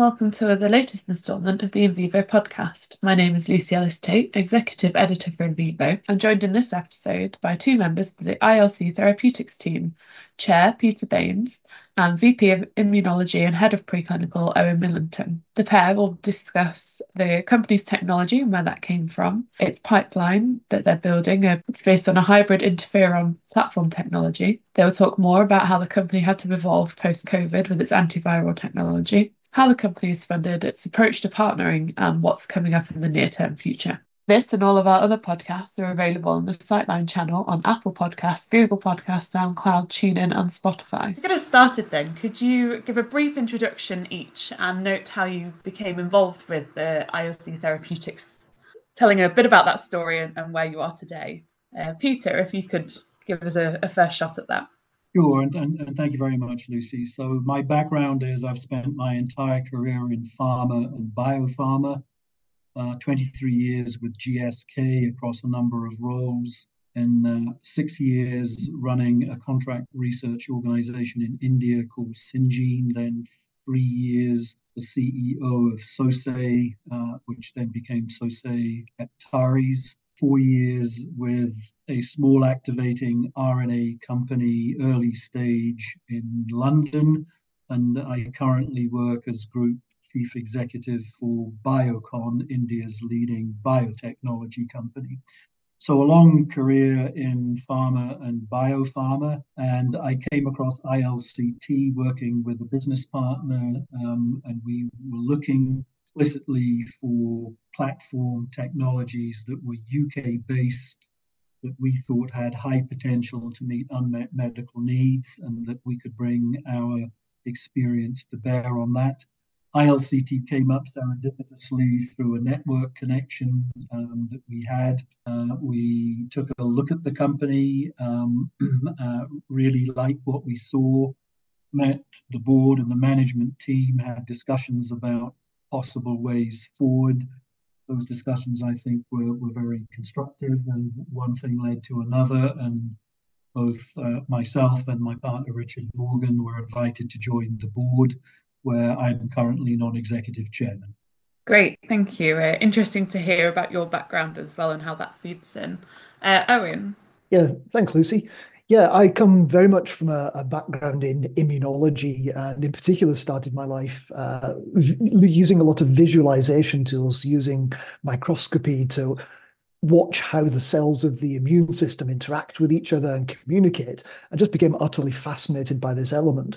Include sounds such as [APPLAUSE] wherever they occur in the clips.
welcome to the latest instalment of the In Vivo podcast. My name is Lucy Ellis Tate, Executive Editor for In Vivo. I'm joined in this episode by two members of the ILC Therapeutics team, Chair Peter Bains and VP of Immunology and Head of Preclinical Owain Millington. The pair will discuss the company's technology and where that came from, its pipeline that they're building. Uh, it's based on a hybrid interferon platform technology. They will talk more about how the company had to evolve post COVID with its antiviral technology, how the company is funded, its approach to partnering, and what's coming up in the near term future. This and all of our other podcasts are available on the Citeline channel on Apple Podcasts, Google Podcasts, SoundCloud, TuneIn, and Spotify. To get us started, then, could you give a brief introduction each and note how you became involved with the ILC Therapeutics, telling a bit about that story and, and where you are today? Uh, Peter, if you could give us a, a first shot at that. Sure, and, and, and, thank you very much, Lucy. So, my background is I've spent my entire career in pharma and biopharma, uh, 23 years with GSK across a number of roles, and uh, six years running a contract research organization in India called Syngene, then three years the CEO of Sosei, uh, which then became Sosei Heptares four years with a small activating RNA company, early stage in London. And I currently work as Group Chief Executive for Biocon, India's leading biotechnology company. So, a long career in pharma and biopharma. And I came across ILCT working with a business partner, um, and we were looking explicitly for platform technologies that were UK based, that we thought had high potential to meet unmet medical needs, and that we could bring our experience to bear on that. ILCT came up serendipitously through a network connection um, that we had. Uh, we took a look at the company, um, [CLEARS THROAT] uh, really liked what we saw, met the board and the management team, had discussions about possible ways forward. Those discussions, I think, were, were very constructive, and one thing led to another. And both uh, myself and my partner Richard Morgan were invited to join the board, where I'm currently non executive chairman. Great, thank you. Uh, interesting to hear about your background as well and how that feeds in. Uh, Owain. Yeah, thanks, Lucy. Yeah, I come very much from a, a, background in immunology, and in particular, started my life uh, v- using a lot of visualization tools, using microscopy to watch how the cells of the immune system interact with each other and communicate, and just became utterly fascinated by this element.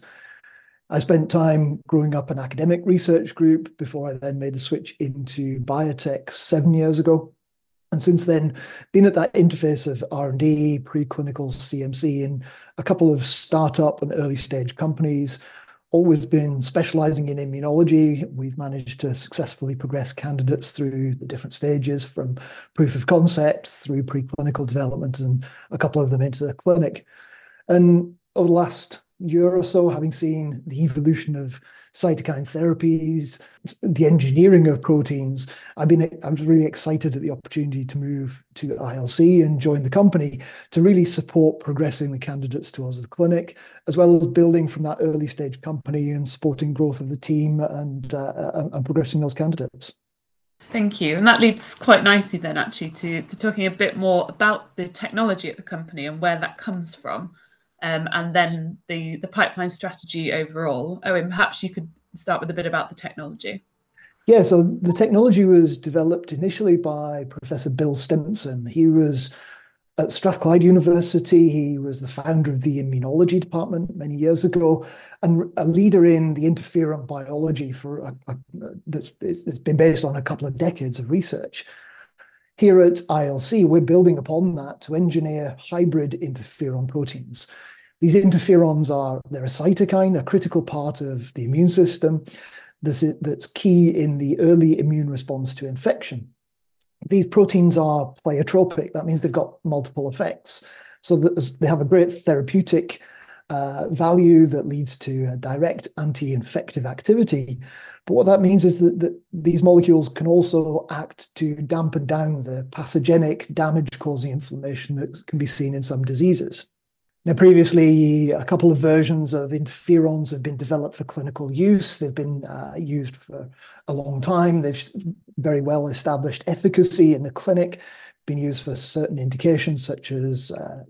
I spent time growing up an academic research group before I then made the switch into biotech seven years ago and since then been at that interface of r&d preclinical cmc in a couple of startup and early stage companies always been specializing in immunology. We've managed to successfully progress candidates through the different stages from proof of concept through preclinical development and a couple of them into the clinic. And over the last year or so, having seen the evolution of cytokine therapies, the engineering of proteins, I've been I was really excited at the opportunity to move to ILC and join the company to really support progressing the candidates towards the clinic, as well as building from that early stage company and supporting growth of the team and uh, and progressing those candidates. Thank you. And that leads quite nicely then actually to, to talking a bit more about the technology at the company and where that comes from um, and then the the pipeline strategy overall. Owain, perhaps you could start with a bit about the technology. Yeah, so the technology was developed initially by Professor Bill Stimson. He was at Strathclyde University. He was the founder of the immunology department many years ago and a leader in the interferon biology for a, a, that's it's been based on a couple of decades of research. Here at ILC, we're building upon that to engineer hybrid interferon proteins. These interferons are they're a cytokine, a critical part of the immune system that's, that's key in the early immune response to infection. These proteins are pleiotropic. That means they've got multiple effects. So they have a great therapeutic uh, value that leads to direct anti-infective activity. But what that means is that, that these molecules can also act to dampen down the pathogenic damage-causing inflammation that can be seen in some diseases. Now, previously, a couple of versions of interferons have been developed for clinical use. They've been uh, used for a long time. They've very well established efficacy in the clinic, been used for certain indications such as uh,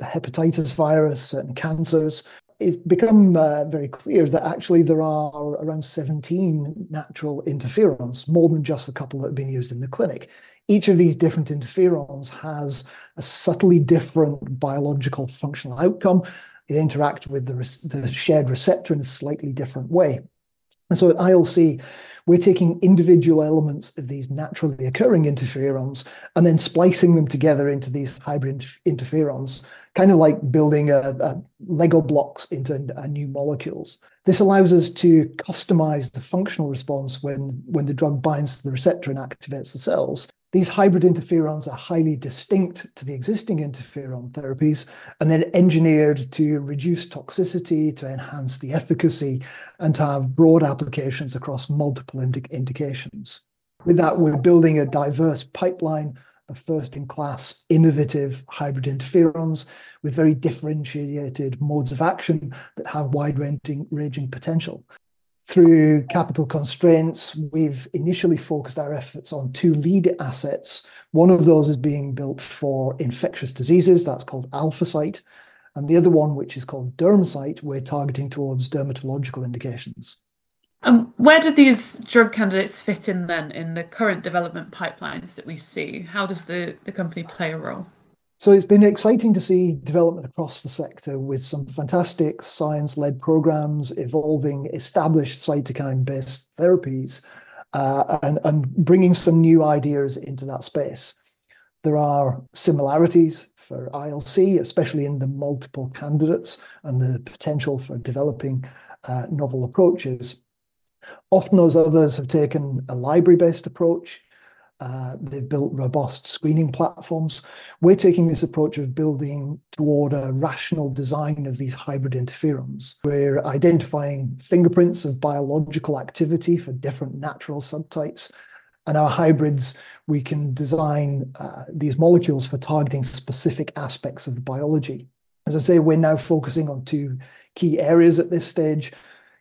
hepatitis virus, certain cancers. It's become uh, very clear that actually there are around 17 natural interferons, more than just a couple that have been used in the clinic. Each of these different interferons has a subtly different biological functional outcome. They interact with the, the shared receptor in a slightly different way. And so at ILC, we're taking individual elements of these naturally occurring interferons and then splicing them together into these hybrid interferons, kind of like building a, a Lego blocks into a new molecules. This allows us to customize the functional response when, when the drug binds to the receptor and activates the cells. These hybrid interferons are highly distinct to the existing interferon therapies and then engineered to reduce toxicity, to enhance the efficacy, and to have broad applications across multiple indications. With that, we're building a diverse pipeline of first-in-class innovative hybrid interferons with very differentiated modes of action that have wide-ranging potential. Through capital constraints, we've initially focused our efforts on two lead assets. One of those is being built for infectious diseases, that's called AlphaCyte, and the other one, which is called DermSite, we're targeting towards dermatological indications. Um, where do these drug candidates fit in then in the current development pipelines that we see? How does the, the company play a role? So it's been exciting to see development across the sector with some fantastic science-led programs evolving established cytokine-based therapies uh, and, and bringing some new ideas into that space. There are similarities for ILC, especially in the multiple candidates and the potential for developing uh, novel approaches. Often those others have taken a library-based approach uh, they've built robust screening platforms. We're taking this approach of building toward a rational design of these hybrid interferons. We're identifying fingerprints of biological activity for different natural subtypes. And our hybrids, we can design uh, these molecules for targeting specific aspects of biology. As I say, we're now focusing on two key areas at this stage.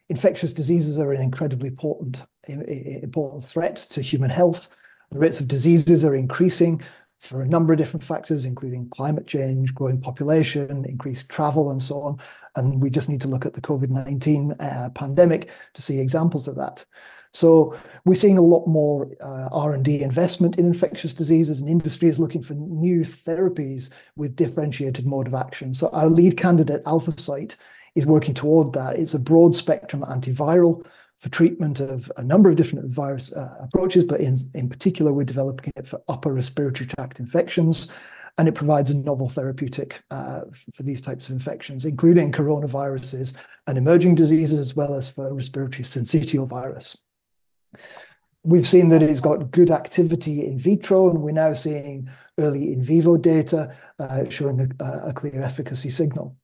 Infectious diseases are an incredibly important, important threat to human health the rates of diseases are increasing for a number of different factors, including climate change, growing population, increased travel, and so on. And we just need to look at the COVID-19 uh, pandemic to see examples of that. So we're seeing a lot more uh, R&D investment in infectious diseases, and industry is looking for new therapies with differentiated mode of action. So our lead candidate, AlphaCyte, is working toward that. It's a broad spectrum antiviral for treatment of a number of different virus uh, approaches, but in, in particular, we're developing it for upper respiratory tract infections. And it provides a novel therapeutic uh, for these types of infections, including coronaviruses and emerging diseases, as well as for respiratory syncytial virus. We've seen that it's got good activity in vitro, and we're now seeing early in vivo data uh, showing a, a clear efficacy signal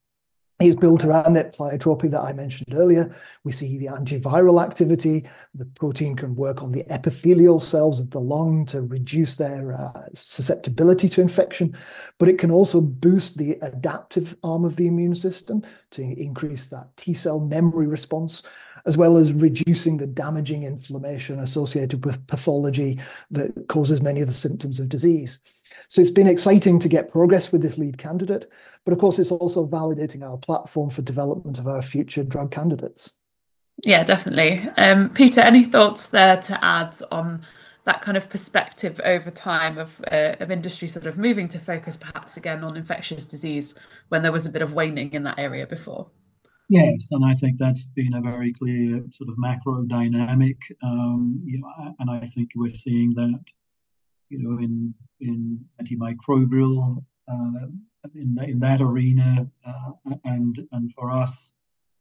is built around that pleiotropy that I mentioned earlier. We see the antiviral activity. The protein can work on the epithelial cells of the lung to reduce their uh, susceptibility to infection, but it can also boost the adaptive arm of the immune system to increase that T cell memory response, as well as reducing the damaging inflammation associated with pathology that causes many of the symptoms of disease. So it's been exciting to get progress with this lead candidate, but of course, it's also validating our platform for development of our future drug candidates. Yeah, definitely. Um, Peter, any thoughts there to add on that kind of perspective over time of uh, of industry sort of moving to focus perhaps again on infectious disease when there was a bit of waning in that area before? Yes, and I think that's been a very clear sort of macro dynamic, um, you know, and I think we're seeing that you know, in in antimicrobial uh, in in that arena, uh, and and for us,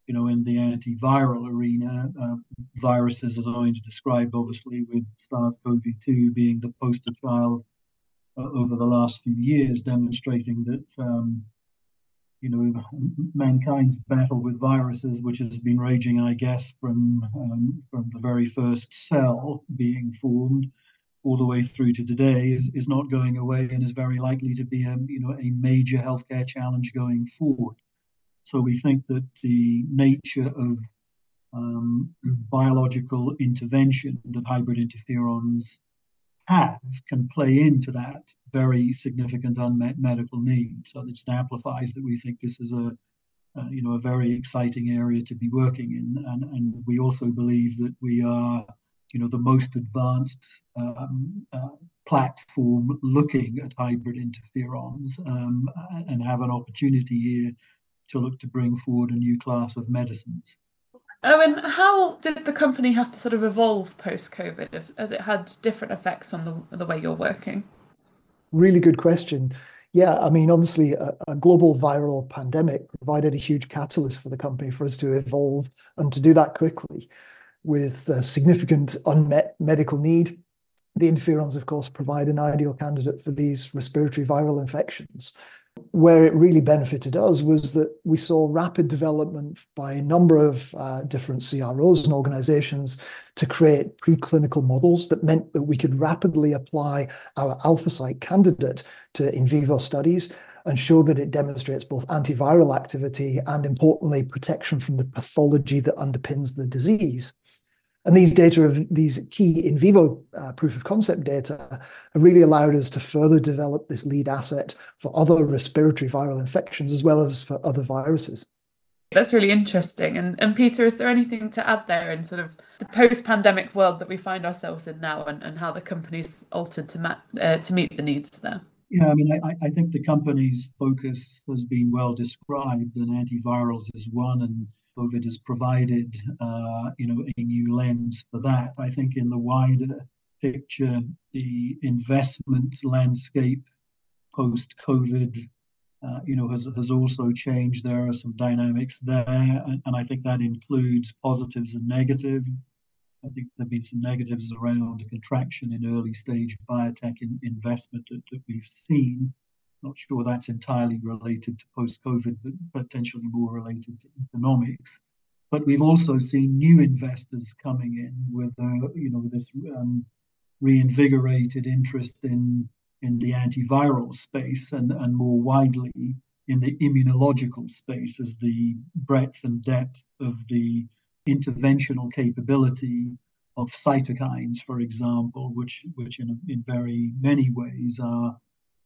you know, in the antiviral arena, uh, viruses, as Owain's described, obviously with SARS-CoV-2 being the poster child uh, over the last few years, demonstrating that. Um, you know, mankind's battle with viruses, which has been raging, I guess, from um, from the very first cell being formed, all the way through to today is, is not going away and is very likely to be a you know a major healthcare challenge going forward. So we think that the nature of um, biological intervention that hybrid interferons have can play into that very significant unmet medical need. So it just amplifies that we think this is a, uh, you know, a very exciting area to be working in, and and we also believe that we are, you know, the most advanced um, uh, platform looking at hybrid interferons, um, and have an opportunity here to look to bring forward a new class of medicines. Oh, and how did the company have to sort of evolve post COVID, as it had different effects on the the way you're working? Really good question. Yeah, I mean, obviously, a, a, global viral pandemic provided a huge catalyst for the company for us to evolve and to do that quickly with a significant unmet medical need. The interferons, of course, provide an ideal candidate for these respiratory viral infections. Where it really benefited us was that we saw rapid development by a number of uh, different CROs and organizations to create preclinical models that meant that we could rapidly apply our AlphaCyte candidate to in vivo studies and show that it demonstrates both antiviral activity and, importantly, protection from the pathology that underpins the disease. And these data of these key in vivo uh, proof of concept data have really allowed us to further develop this lead asset for other respiratory viral infections as well as for other viruses. That's really interesting. And, and Peter, is there anything to add there in sort of the post-pandemic world that we find ourselves in now and, and how the company's altered to, ma- uh, to meet the needs there? Yeah, I mean, I, I think the company's focus has been well described, and antivirals is one, and COVID has provided, uh, you know, a new lens for that. I think in the wider picture, the investment landscape post COVID, uh, you know, has has also changed. There are some dynamics there, and, and I think that includes positives and negatives. I think there have been some negatives around the contraction in early stage biotech in, investment that, we've seen. Not sure that's entirely related to post COVID, but potentially more related to economics. But we've also seen new investors coming in with, uh, you know, this um, reinvigorated interest in in the antiviral space and, and more widely in the immunological space as the breadth and depth of the interventional capability of cytokines, for example, which which in in very many ways are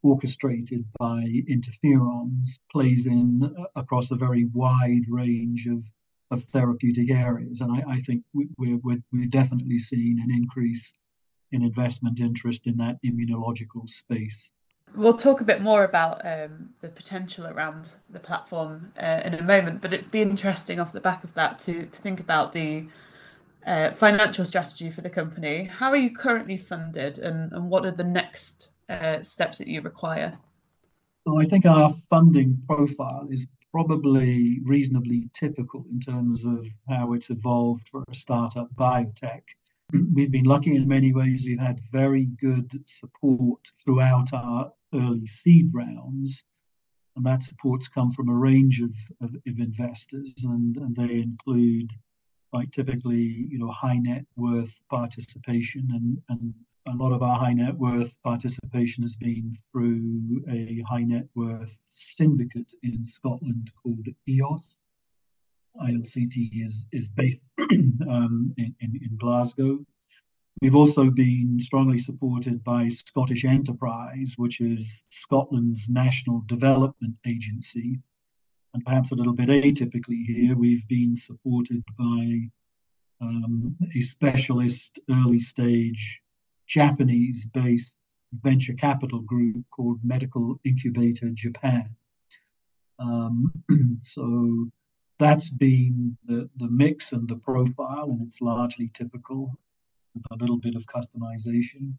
orchestrated by interferons, plays in uh, across a very wide range of of therapeutic areas. And I, I think we're, we're, we're definitely seeing an increase in investment interest in that immunological space. We'll talk a bit more about um, the potential around the platform uh, in a moment, but it'd be interesting off the back of that to, to think about the uh, financial strategy for the company. How are you currently funded, and, and what are the next uh, steps that you require? Well, I think our funding profile is probably reasonably typical in terms of how it's evolved for a startup biotech. We've been lucky in many ways. We've had very good support throughout our early seed rounds. And that support's come from a range of, of, of investors, and, and they include, like typically, you know, high net worth participation, and, and a lot of our high net worth participation has been through a high net worth syndicate in Scotland called EOS. ILCT is is based [CLEARS THROAT] um, in, in, in Glasgow, We've also been strongly supported by Scottish Enterprise, which is Scotland's national development agency. And perhaps a little bit atypically here, we've been supported by um, a specialist early stage Japanese based venture capital group called Medical Incubator Japan. Um, [CLEARS THROAT] so that's been the, the mix and the profile, and it's largely typical with a little bit of customization.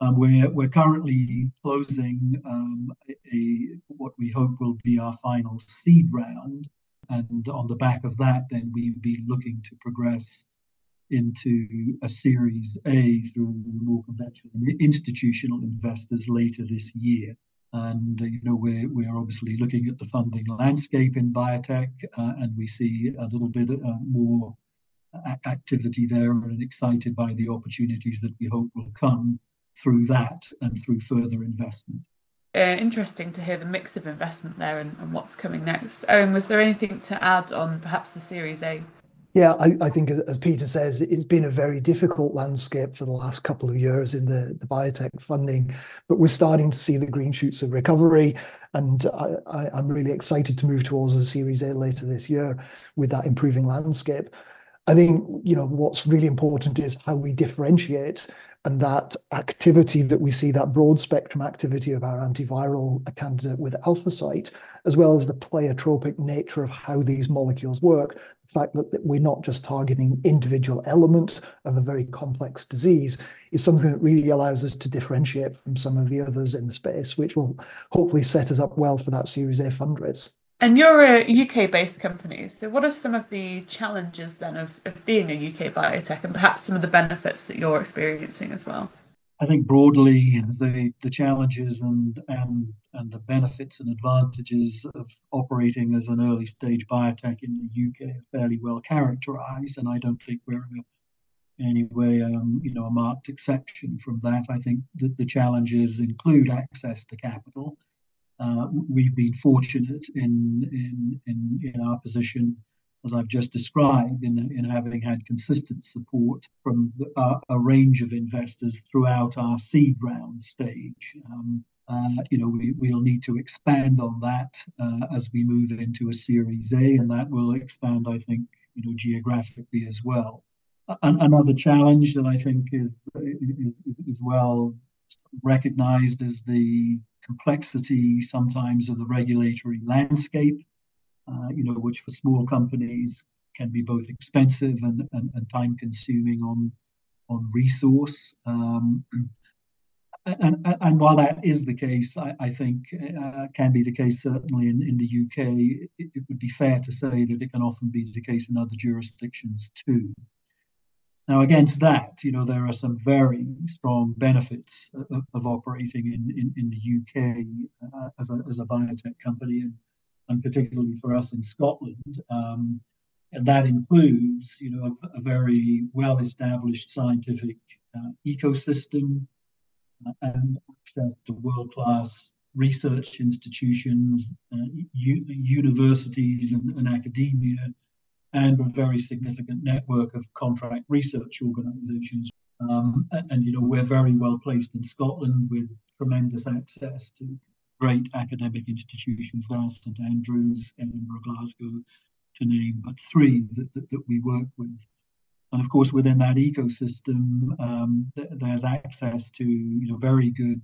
Um, we're, we're currently closing um, a, what we hope will be our final seed round. And on the back of that, then we'll be looking to progress into a Series A through more conventional institutional investors later this year. And you know we're we're obviously looking at the funding landscape in biotech, uh, and we see a little bit uh, more activity there and excited by the opportunities that we hope will come through that and through further investment. uh, interesting to hear the mix of investment there and, and what's coming next. Owain, was there anything to add on perhaps the Series A? Yeah, I, I think as Peter says, it's been a very difficult landscape for the last couple of years in the, the biotech funding, but we're starting to see the green shoots of recovery. And I, I, I'm really excited to move towards the Series A later this year with that improving landscape. I think, you know, what's really important is how we differentiate and that activity that we see, that broad spectrum activity of our antiviral candidate with AlphaCyte, as well as the pleiotropic nature of how these molecules work. The fact that, we're not just targeting individual elements of a very complex disease is something that really allows us to differentiate from some of the others in the space, which will hopefully set us up well for that Series A fundraise. And you're a UK-based company, so what are some of the challenges then of, of being a UK biotech and perhaps some of the benefits that you're experiencing as well? I think broadly the, the challenges and, and and the benefits and advantages of operating as an early stage biotech in the UK are fairly well characterized, and I don't think we're in any way um, you know a marked exception from that. I think that the challenges include access to capital uh, we've been fortunate in, in, in, in our position, as I've just described, in, in having had consistent support from the, uh, a range of investors throughout our seed round stage. Um, uh, you know, we, we'll need to expand on that uh, as we move into a Series A, and that will expand, I think, you know, geographically as well. another challenge that I think is, is, is well recognized as the complexity sometimes of the regulatory landscape, uh, you know, which for small companies can be both expensive and, and, and time consuming on, on resource. Um, and, and, and, while that is the case, I, I think uh, can be the case certainly in, in the UK, it, it would be fair to say that it can often be the case in other jurisdictions too. Now, against that, you know, there are some very strong benefits of, of operating in, in, in, the UK uh, as, a, as a biotech company, and, and particularly for us in Scotland. Um, and that includes, you know, a, a very well-established scientific uh, ecosystem uh, and access to world-class research institutions, uh, u- universities, and, and academia and a very significant network of contract research organisations. Um, and, you know, we're very well placed in Scotland with tremendous access to great academic institutions there, St Andrews, Edinburgh, Glasgow, to name but three that, that, that we work with. And of course, within that ecosystem, um, th- there's access to you know very good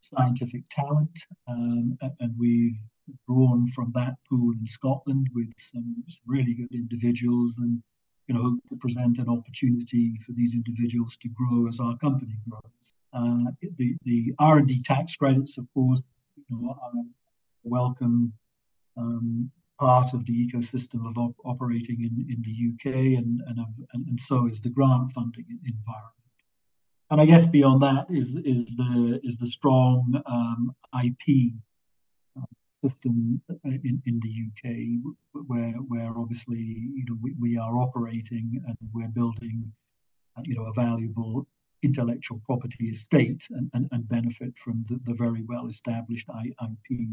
scientific talent, um, and we've drawn from that pool in Scotland with some, some really good individuals and you know hope to present an opportunity for these individuals to grow as our company grows. Uh, the the R and D tax credits, of course, you know, are a welcome um, part of the ecosystem of op- operating in, in the UK, and and, and and so is the grant funding environment. And I guess beyond that is is the is the strong um, IP system in, in the UK where where obviously you know we, we are operating and we're building uh, you know a valuable intellectual property estate and, and, and benefit from the, the very well established IP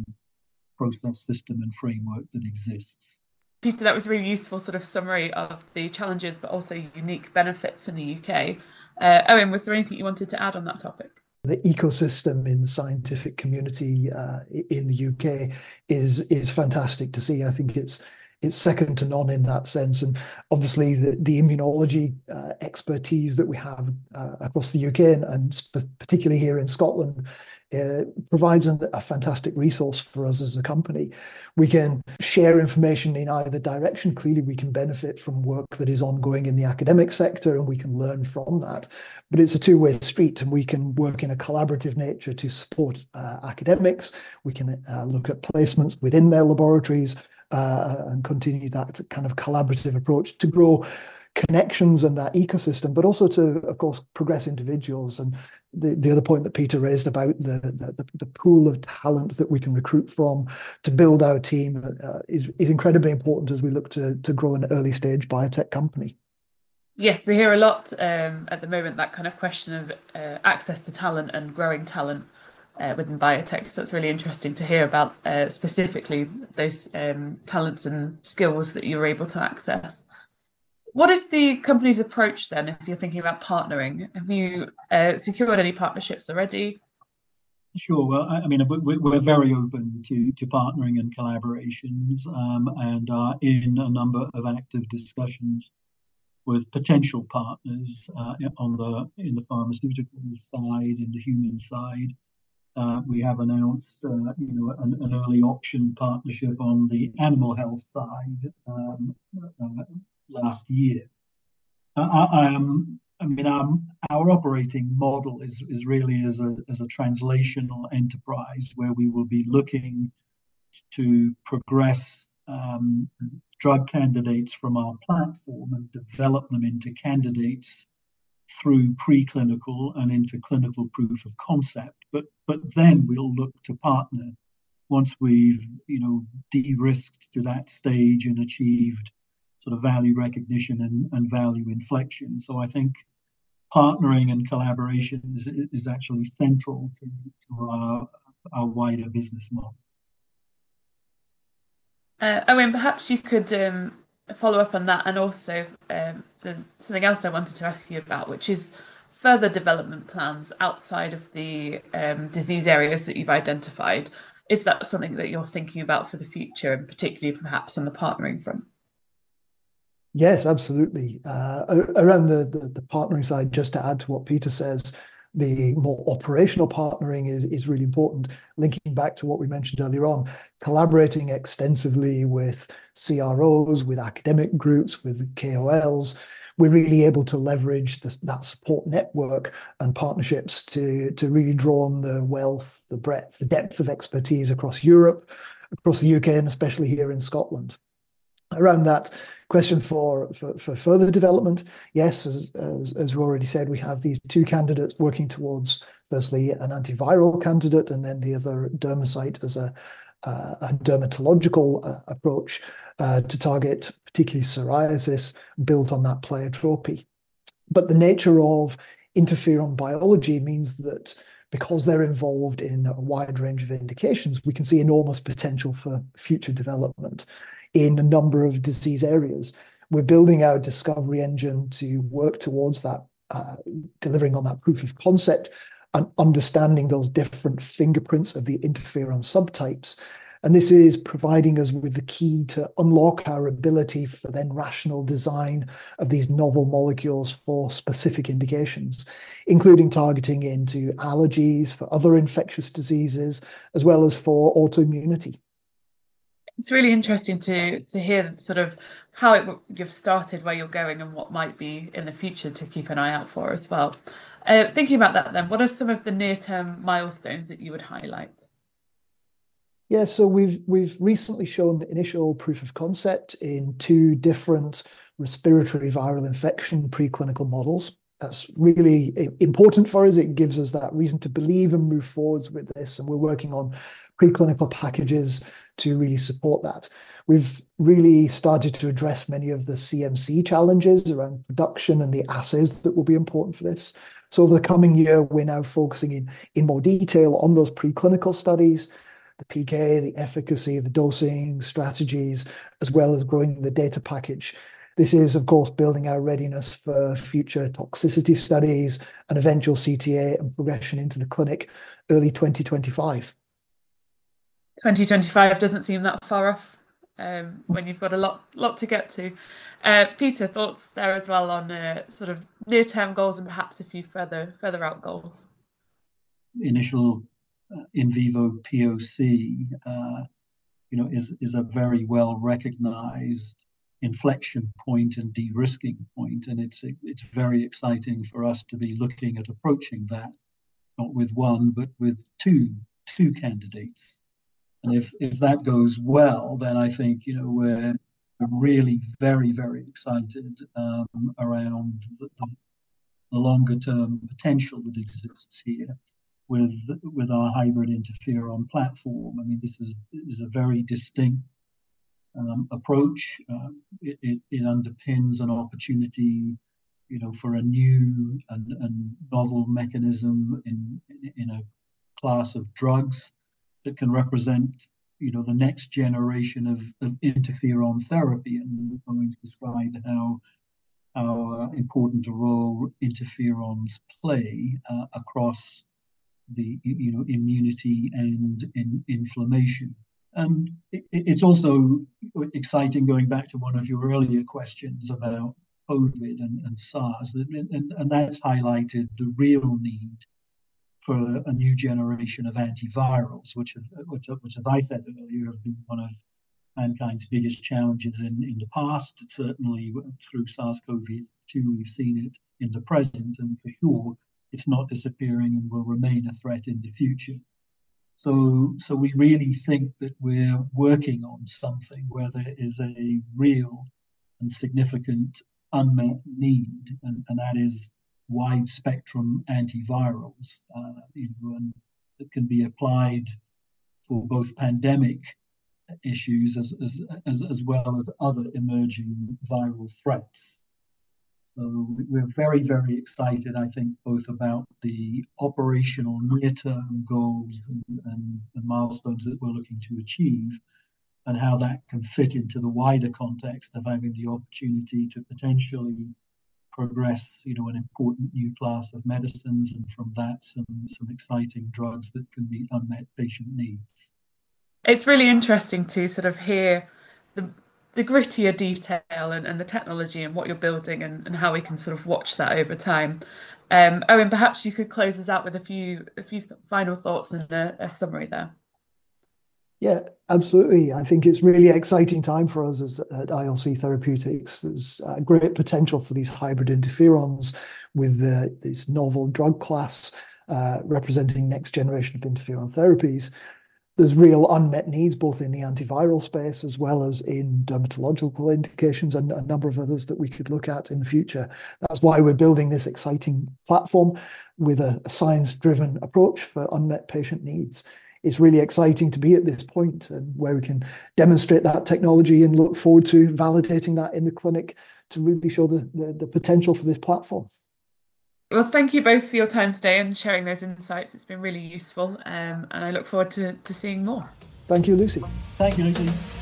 process system and framework that exists. Peter, that was a really useful sort of summary of the challenges but also unique benefits in the UK. Uh, Owain, was there anything you wanted to add on that topic? The ecosystem in the scientific community uh, in the UK is is fantastic to see. I think it's it's second to none in that sense. And obviously, the, the immunology uh, expertise that we have uh, across the UK and, and particularly here in Scotland uh, provides a, a, fantastic resource for us as a company. We can share information in either direction. Clearly, we can benefit from work that is ongoing in the academic sector and we can learn from that. But it's a two way street and we can work in a collaborative nature to support uh, academics. We can uh, look at placements within their laboratories uh, and continue that kind of collaborative approach to grow connections and that ecosystem, but also to, of course, progress individuals. And the, the other point that Peter raised about the, the, the pool of talent that we can recruit from to build our team uh, is, is incredibly important as we look to, to grow an early stage biotech company. Yes, we hear a lot um, at the moment that kind of question of uh, access to talent and growing talent uh, within biotech. So it's really interesting to hear about uh, specifically those um, talents and skills that you were able to access. What is the company's approach then if you're thinking about partnering? Have you uh, secured any partnerships already? Sure. Well, I mean, we're very open to, to partnering and collaborations um, and are in a number of active discussions with potential partners uh, on the in the pharmaceutical side, in the human side. Uh, we have announced, uh, you know, an, an, early option partnership on the animal health side um, uh, last year. I, I, am I mean, our, our operating model is, is really as a, as a translational enterprise where we will be looking to progress um, drug candidates from our platform and develop them into candidates through preclinical and into clinical proof of concept. But but then we'll look to partner once we've you know de-risked to that stage and achieved sort of value recognition and, and value inflection. So I think partnering and collaboration is, is actually central to, to our, our wider business model. Uh, Owain, perhaps you could um, follow up on that and also um, the, something else I wanted to ask you about, which is further development plans outside of the um, disease areas that you've identified. Is that something that you're thinking about for the future and particularly perhaps on the partnering front? Yes, absolutely. Uh, around the, the, the partnering side, just to add to what Peter says, the more operational partnering is, is really important. Linking back to what we mentioned earlier on, collaborating extensively with CROs, with academic groups, with KOLs, we're really able to leverage that support network and partnerships to, to really draw on the wealth, the breadth, the depth of expertise across Europe, across the UK, and especially here in Scotland around that question for, for, for further development, yes, as, as, as we already said, we have these two candidates working towards firstly an antiviral candidate and then the other DermaCyte as a, uh, a dermatological uh, approach uh, to target particularly psoriasis built on that pleiotropy. But the nature of interferon biology means that because they're involved in a wide range of indications, we can see enormous potential for future development in a number of disease areas. We're building our discovery engine to work towards that, uh, delivering on that proof of concept and understanding those different fingerprints of the interferon subtypes. And this is providing us with the key to unlock our ability for then rational design of these novel molecules for specific indications, including targeting into allergies, for other infectious diseases, as well as for autoimmunity it's really interesting to to hear sort of how it, you've started, where you're going, and what might be in the future to keep an eye out for as well. Uh, thinking about that, then, what are some of the near-term milestones that you would highlight? Yeah, so we've we've recently shown initial proof of concept in two different respiratory viral infection preclinical models. That's really important for us. It gives us that reason to believe and move forwards with this. And we're working on preclinical packages to really support that. We've really started to address many of the CMC challenges around production and the assays that will be important for this. So over the coming year, we're now focusing in, in more detail on those preclinical studies, the PK, the efficacy, the dosing strategies, as well as growing the data package. This is, of course, building our readiness for future toxicity studies and eventual CTA and progression into the clinic early 2025. 2025 doesn't seem that far off um, when you've got a lot lot to get to. Uh, Peter, thoughts there as well on uh, sort of near term goals and perhaps a few further further out goals. Initial in vivo POC, uh, you know, is is a very well recognized inflection point and de-risking point, and it's it's very exciting for us to be looking at approaching that, not with one but with two two candidates. And if, if that goes well, then I think, you know, we're really very, very excited um, around the, the, the longer term potential that exists here with with our hybrid interferon platform. I mean, this is is a very distinct um, approach. Uh, it, it, it, underpins an opportunity, you know, for a new and, and novel mechanism in in a class of drugs that can represent you know the next generation of, of interferon therapy and I'm going to describe how how important a role interferons play uh, across the you know immunity and in inflammation and it, it's also exciting going back to one of your earlier questions about covid and, and sars and, and, that's highlighted the real need for a new generation of antivirals, which, have, which, which, as I said earlier, have been one of mankind's biggest challenges in, in the past. Certainly through SARS-CoV-2, we've seen it in the present, and for sure, it's not disappearing and will remain a threat in the future. So, so we really think that we're working on something where there is a real and significant unmet need, and, and that is wide spectrum antivirals uh, you know, that can be applied for both pandemic issues as, as, as, as well as other emerging viral threats. So we're very, very excited, I think, both about the operational near-term goals and, milestones that we're looking to achieve, and how that can fit into the wider context of having the opportunity to potentially progress, you know, an important new class of medicines, and from that, some some exciting drugs that can meet unmet patient needs. It's really interesting to sort of hear the the grittier detail and, and the technology and what you're building and, and how we can sort of watch that over time. Um, Owain, perhaps you could close us out with a few a few final thoughts and a, a summary there. Yeah, absolutely. I think it's really exciting time for us as at ILC Therapeutics. There's a great potential for these hybrid interferons with uh, this novel drug class uh, representing next generation of interferon therapies. There's real unmet needs both in the antiviral space as well as in dermatological indications and a number of others that we could look at in the future. That's why we're building this exciting platform with a, a science-driven approach for unmet patient needs it's really exciting to be at this point and where we can demonstrate that technology and look forward to validating that in the clinic to really show the, the, the potential for this platform. Well, thank you both for your time today and sharing those insights. It's been really useful, um, and I look forward to, to seeing more. Thank you, Lucy. Thank you, Lucy.